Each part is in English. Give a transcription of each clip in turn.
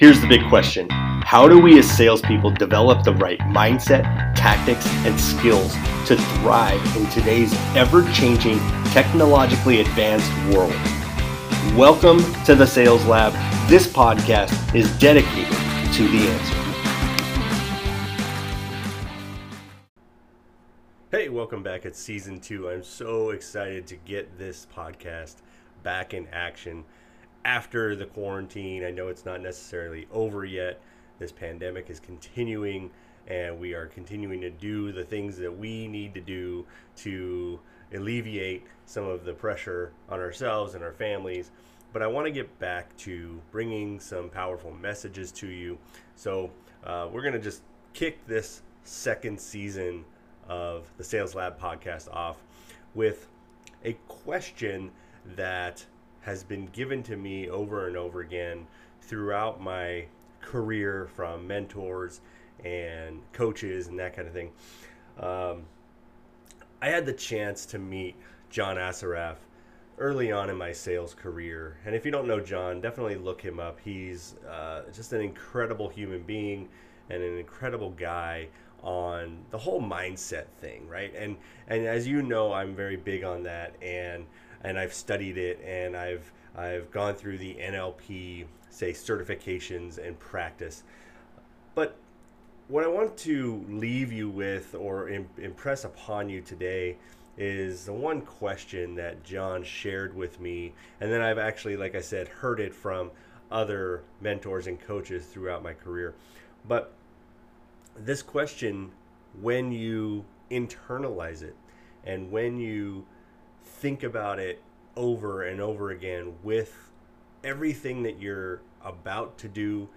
Here's the big question How do we as salespeople develop the right mindset, tactics, and skills to thrive in today's ever changing, technologically advanced world? Welcome to the Sales Lab. This podcast is dedicated to the answer. Hey, welcome back at season two. I'm so excited to get this podcast back in action after the quarantine. I know it's not necessarily over yet. This pandemic is continuing, and we are continuing to do the things that we need to do to alleviate some of the pressure on ourselves and our families. But I want to get back to bringing some powerful messages to you. So, uh, we're going to just kick this second season of the Sales Lab podcast off with a question that has been given to me over and over again throughout my career from mentors and coaches and that kind of thing. Um, I had the chance to meet John Assaraf early on in my sales career. And if you don't know John, definitely look him up. He's uh, just an incredible human being and an incredible guy on the whole mindset thing, right? And and as you know, I'm very big on that and and I've studied it and I've I've gone through the NLP say certifications and practice. But what I want to leave you with or impress upon you today is the one question that John shared with me and then I've actually like I said heard it from other mentors and coaches throughout my career. But this question when you internalize it and when you think about it over and over again with everything that you're about to do,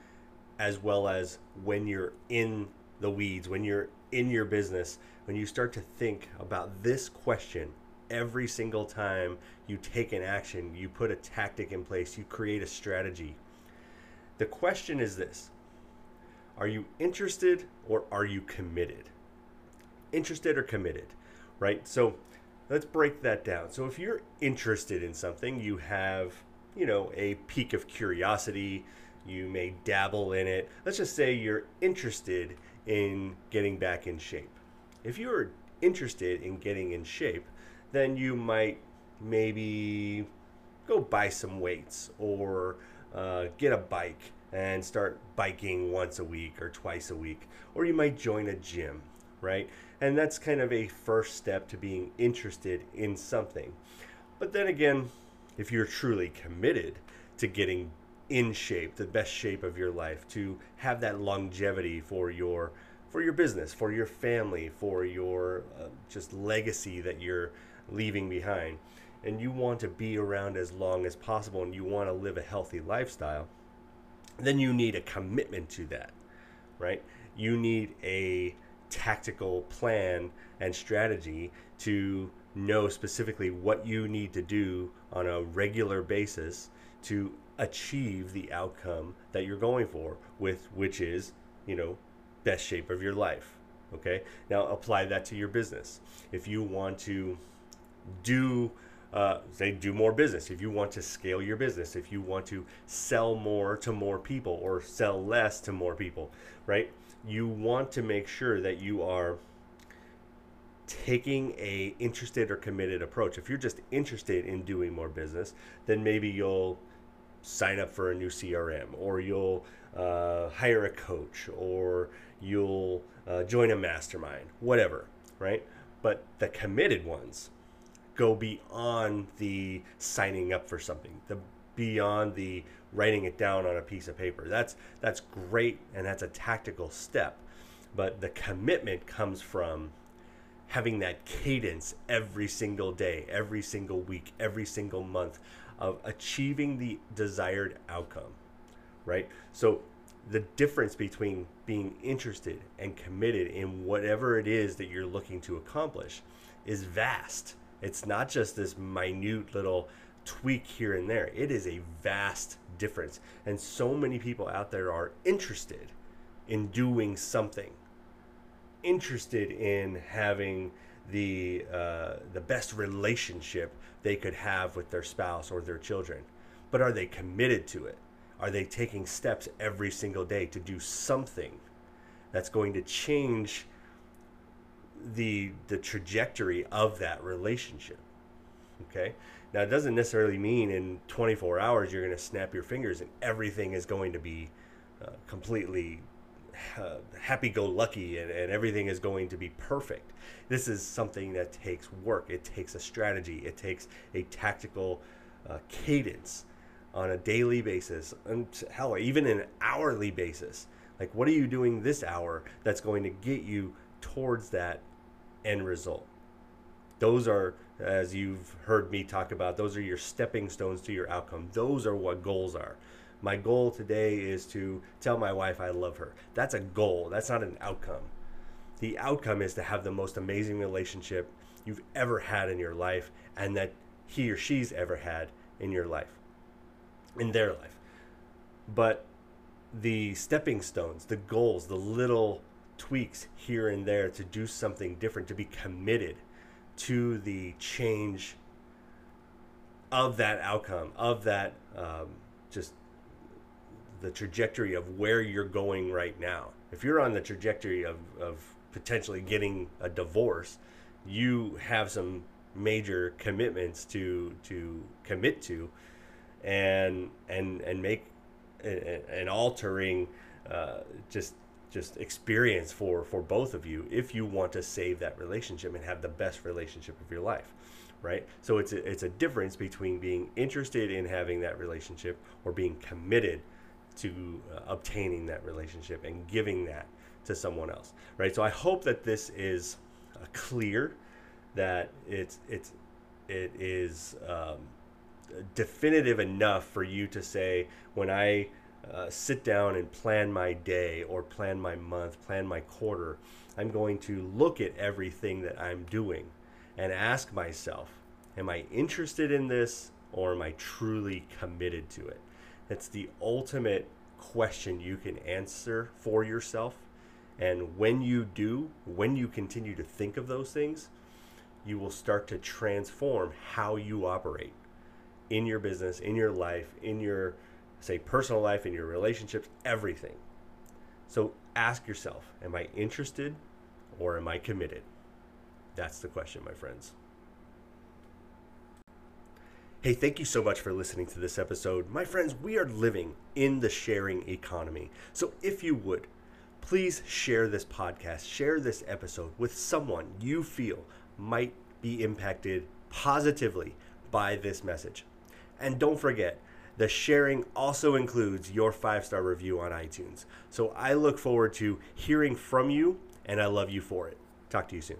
as well as when you're in the weeds, when you're in your business, when you start to think about this question every single time you take an action, you put a tactic in place, you create a strategy. The question is this Are you interested or are you committed? Interested or committed, right? So, let's break that down. So if you're interested in something, you have, you know, a peak of curiosity, you may dabble in it. Let's just say you're interested in getting back in shape. If you're interested in getting in shape, then you might maybe go buy some weights or uh, get a bike and start biking once a week or twice a week. Or you might join a gym, right? And that's kind of a first step to being interested in something. But then again, if you're truly committed to getting in shape, the best shape of your life, to have that longevity for your for your business, for your family, for your uh, just legacy that you're leaving behind, and you want to be around as long as possible and you want to live a healthy lifestyle, then you need a commitment to that, right? You need a tactical plan and strategy to know specifically what you need to do on a regular basis to achieve the outcome that you're going for with which is you know best shape of your life okay? Now apply that to your business. If you want to do uh, say do more business if you want to scale your business if you want to sell more to more people or sell less to more people right you want to make sure that you are taking a interested or committed approach. If you're just interested in doing more business, then maybe you'll sign up for a new CRM or you'll uh, hire a coach or you'll uh, join a mastermind, whatever, right? But the committed ones go beyond the signing up for something, the beyond the writing it down on a piece of paper. That's that's great and that's a tactical step. But the commitment comes from having that cadence every single day, every single week, every single month of achieving the desired outcome. Right? So the difference between being interested and committed in whatever it is that you're looking to accomplish is vast. It's not just this minute little tweak here and there. It is a vast difference. And so many people out there are interested in doing something, interested in having the uh, the best relationship they could have with their spouse or their children. But are they committed to it? Are they taking steps every single day to do something that's going to change the the trajectory of that relationship? Okay. Now, it doesn't necessarily mean in 24 hours you're going to snap your fingers and everything is going to be uh, completely uh, happy go lucky and, and everything is going to be perfect. This is something that takes work, it takes a strategy, it takes a tactical uh, cadence on a daily basis, and hell, even an hourly basis. Like, what are you doing this hour that's going to get you towards that end result? Those are, as you've heard me talk about, those are your stepping stones to your outcome. Those are what goals are. My goal today is to tell my wife I love her. That's a goal, that's not an outcome. The outcome is to have the most amazing relationship you've ever had in your life and that he or she's ever had in your life, in their life. But the stepping stones, the goals, the little tweaks here and there to do something different, to be committed to the change of that outcome, of that um, just the trajectory of where you're going right now. If you're on the trajectory of, of potentially getting a divorce, you have some major commitments to to commit to and and and make an altering uh, just just experience for for both of you if you want to save that relationship and have the best relationship of your life right? So it's a, it's a difference between being interested in having that relationship or being committed to uh, obtaining that relationship and giving that to someone else right? So i hope that this is uh, clear that it's it's it is um, definitive enough for you to say when i uh, sit down and plan my day or plan my month, plan my quarter, I'm going to look at everything that I'm doing and ask myself, am I interested in this or am I truly committed to it? That's the ultimate question you can answer for yourself. And when you do, when you continue to think of those things, you will start to transform how you operate in your business, in your life, in your say personal life, and your relationships, everything. So ask yourself, am I interested or am I committed? That's the question, my friends. Hey, thank you so much for listening to this episode. My friends, we are living in the sharing economy. So if you would, please share this podcast, share this episode with someone you feel might be impacted positively by this message. And don't forget, the sharing also includes your five star review on iTunes. So I look forward to hearing from you, and I love you for it. Talk to you soon.